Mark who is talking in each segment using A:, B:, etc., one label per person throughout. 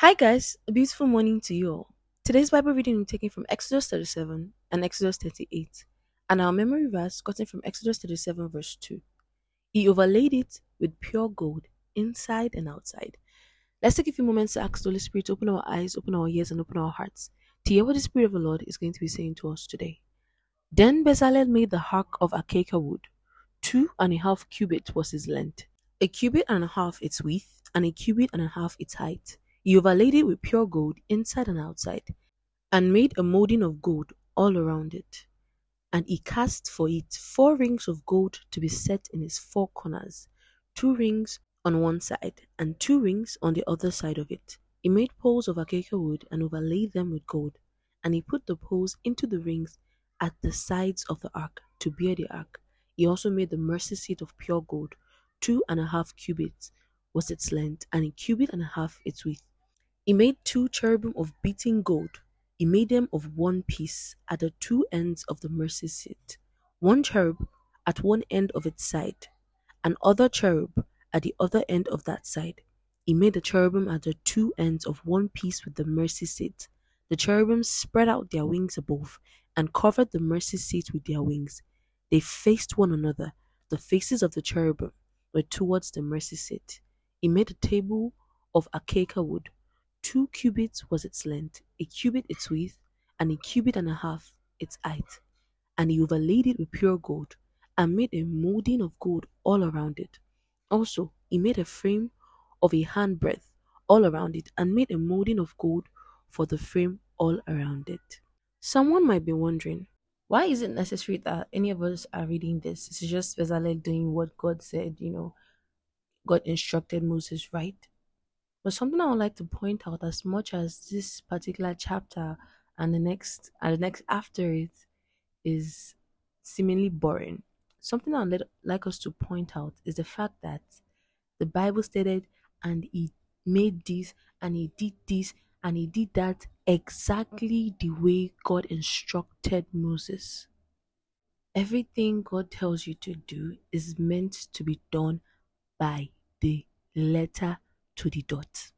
A: Hi, guys. A beautiful morning to you all. Today's Bible reading is taken from Exodus 37 and Exodus 38, and our memory verse gotten from Exodus 37, verse 2. He overlaid it with pure gold inside and outside. Let's take a few moments to ask the Holy Spirit to open our eyes, open our ears, and open our hearts to hear what the Spirit of the Lord is going to be saying to us today. Then Bezalel made the ark of acacia wood. Two and a half cubits was its length, a cubit and a half its width, and a cubit and a half its height. He overlaid it with pure gold inside and outside, and made a molding of gold all around it. And he cast for it four rings of gold to be set in its four corners, two rings on one side, and two rings on the other side of it. He made poles of acacia wood and overlaid them with gold, and he put the poles into the rings at the sides of the ark to bear the ark. He also made the mercy seat of pure gold, two and a half cubits was its length, and a cubit and a half its width. He made two cherubim of beaten gold. He made them of one piece at the two ends of the mercy seat, one cherub at one end of its side, and other cherub at the other end of that side. He made the cherubim at the two ends of one piece with the mercy seat. The cherubim spread out their wings above and covered the mercy seat with their wings. They faced one another. The faces of the cherubim were towards the mercy seat. He made a table of acacia wood. Two cubits was its length, a cubit its width, and a cubit and a half its height. And he overlaid it with pure gold, and made a molding of gold all around it. Also, he made a frame of a handbreadth all around it, and made a molding of gold for the frame all around it. Someone might be wondering, why is it necessary that any of us are reading this? It's just Bezalel doing what God said, you know, God instructed Moses, right? But something I would like to point out, as much as this particular chapter and the next and the next after it is seemingly boring, something I would like us to point out is the fact that the Bible stated, and he made this, and he did this, and he did that exactly the way God instructed Moses. Everything God tells you to do is meant to be done by the letter to the dot.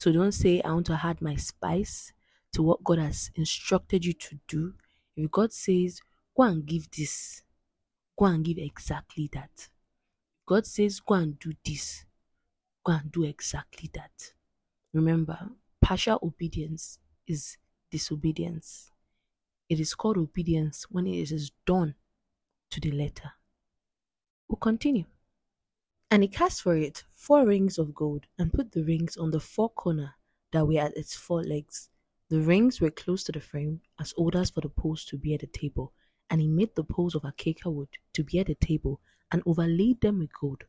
A: So don't say, I want to add my spice to what God has instructed you to do. If God says, go and give this, go and give exactly that. God says, go and do this, go and do exactly that. Remember, partial obedience is disobedience. It is called obedience when it is done to the letter. We'll continue. And he cast for it four rings of gold, and put the rings on the four corner that were at its four legs. The rings were close to the frame, as orders for the poles to be at the table, and he made the poles of acacia wood to be at the table, and overlaid them with gold.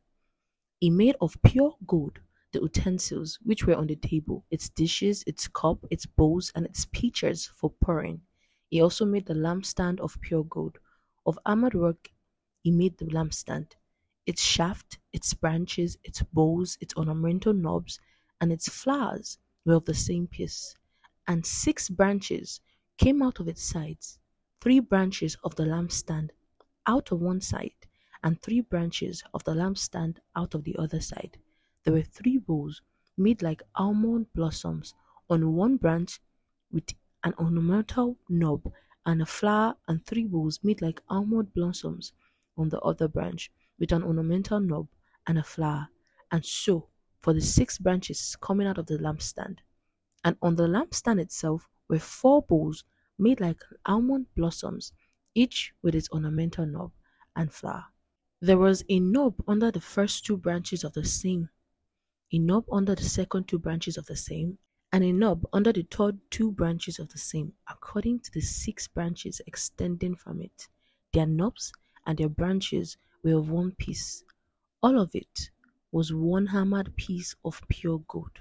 A: He made of pure gold the utensils which were on the table, its dishes, its cup, its bowls, and its pitchers for pouring. He also made the lampstand of pure gold. Of armored work he made the lampstand, its shaft, its branches, its bowls, its ornamental knobs, and its flowers were of the same piece. And six branches came out of its sides, three branches of the lampstand out of one side, and three branches of the lampstand out of the other side. There were three bowls made like almond blossoms on one branch with an ornamental knob and a flower, and three bowls made like almond blossoms on the other branch with an ornamental knob and a flower, and so for the six branches coming out of the lampstand. And on the lampstand itself were four bowls made like almond blossoms, each with its ornamental knob and flower. There was a knob under the first two branches of the same, a knob under the second two branches of the same, and a knob under the third two branches of the same, according to the six branches extending from it. Their knobs and their branches were of one piece. All of it was one hammered piece of pure gold.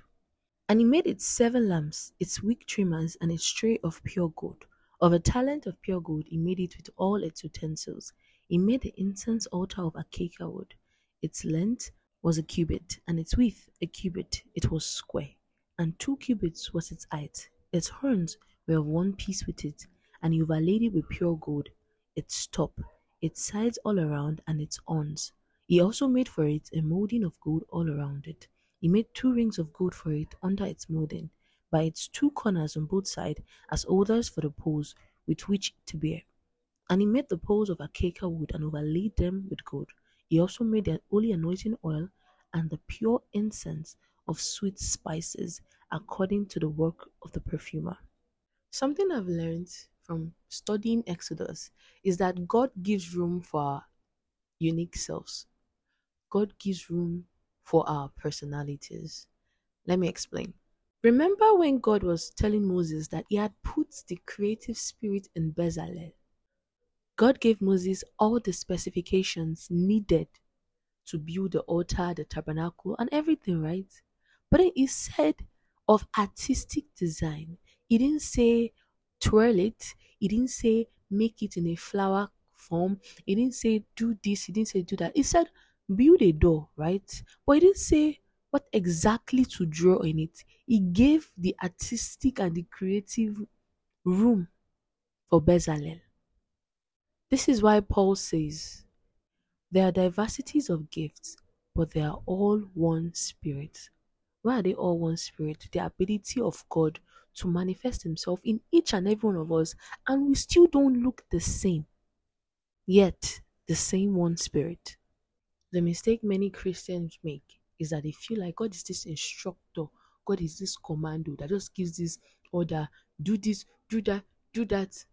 A: And he made its seven lamps, its wick trimmers, and its tray of pure gold. Of a talent of pure gold, he made it with all its utensils. He made the incense altar of acacia wood. Its length was a cubit, and its width a cubit. It was square, and two cubits was its height. Its horns were of one piece with it, and he overlaid it with pure gold. Its top, its sides all around, and its horns. He also made for it a molding of gold all around it. He made two rings of gold for it under its molding, by its two corners on both sides, as holders for the poles with which to bear. And he made the poles of acacia wood and overlaid them with gold. He also made the holy anointing oil and the pure incense of sweet spices according to the work of the perfumer. Something I've learned from studying Exodus is that God gives room for our unique selves. God gives room for our personalities. Let me explain. Remember when God was telling Moses that he had put the creative spirit in Bezalel? God gave Moses all the specifications needed to build the altar, the tabernacle, and everything, right? But he said of artistic design, he didn't say twirl it, he didn't say make it in a flower form, he didn't say do this, he didn't say do that. He said build a door, right? But he didn't say what exactly to draw in it. He gave the artistic and the creative room for Bezalel. This is why Paul says, There are diversities of gifts, but they are all one spirit. Why are they all one spirit? The ability of God to manifest Himself in each and every one of us, and we still don't look the same. Yet, the same one spirit. The mistake many Christians make is that they feel like God is this instructor, God is this commando that just gives this order do this, do that, do that,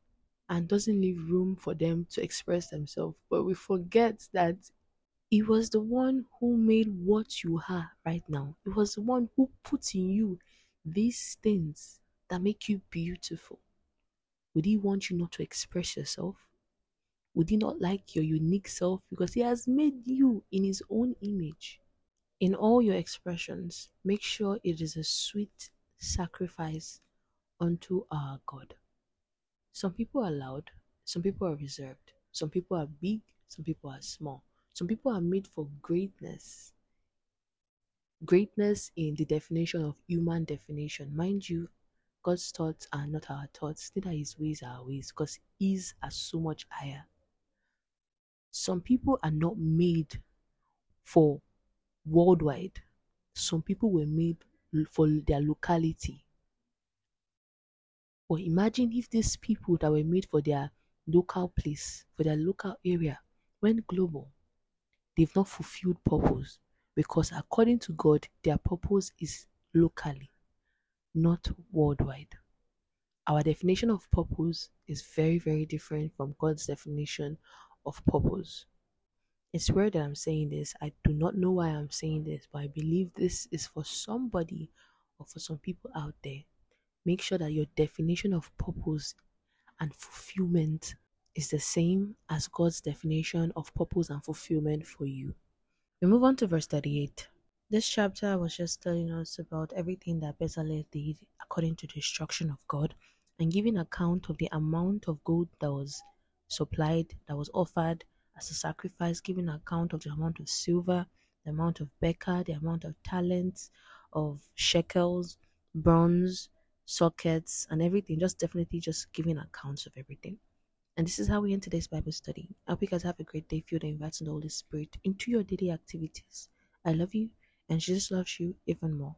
A: and doesn't leave room for them to express themselves. But we forget that he was the one who made what you are right now. It was the one who put in you these things that make you beautiful. Would he want you not to express yourself? Would he not like your unique self because he has made you in his own image? In all your expressions, make sure it is a sweet sacrifice unto our God. Some people are loud, some people are reserved, some people are big, some people are small. Some people are made for greatness. Greatness in the definition of human definition. Mind you, God's thoughts are not our thoughts, neither his ways are our ways, because his are so much higher. Some people are not made for worldwide. Some people were made for their locality. Or imagine if these people that were made for their local place, for their local area, went global they've not fulfilled purpose because according to God, their purpose is locally, not worldwide. Our definition of purpose is very, very different from God's definition of purpose. It's weird that I'm saying this. I do not know why I'm saying this, but I believe this is for somebody or for some people out there. Make sure that your definition of purpose and fulfillment is the same as God's definition of purpose and fulfillment for you. We move on to verse 38. This chapter was just telling us about everything that Bezalel did according to the instruction of God and giving account of the amount of gold that was supplied, that was offered as a sacrifice, giving account of the amount of silver, the amount of bekah, the amount of talents, of shekels, bronze, sockets, and everything. Just definitely just giving accounts of everything. And this is how we end today's Bible study. I hope you guys have a great day filled with inviting the Holy Spirit into your daily activities. I love you, and Jesus loves you even more.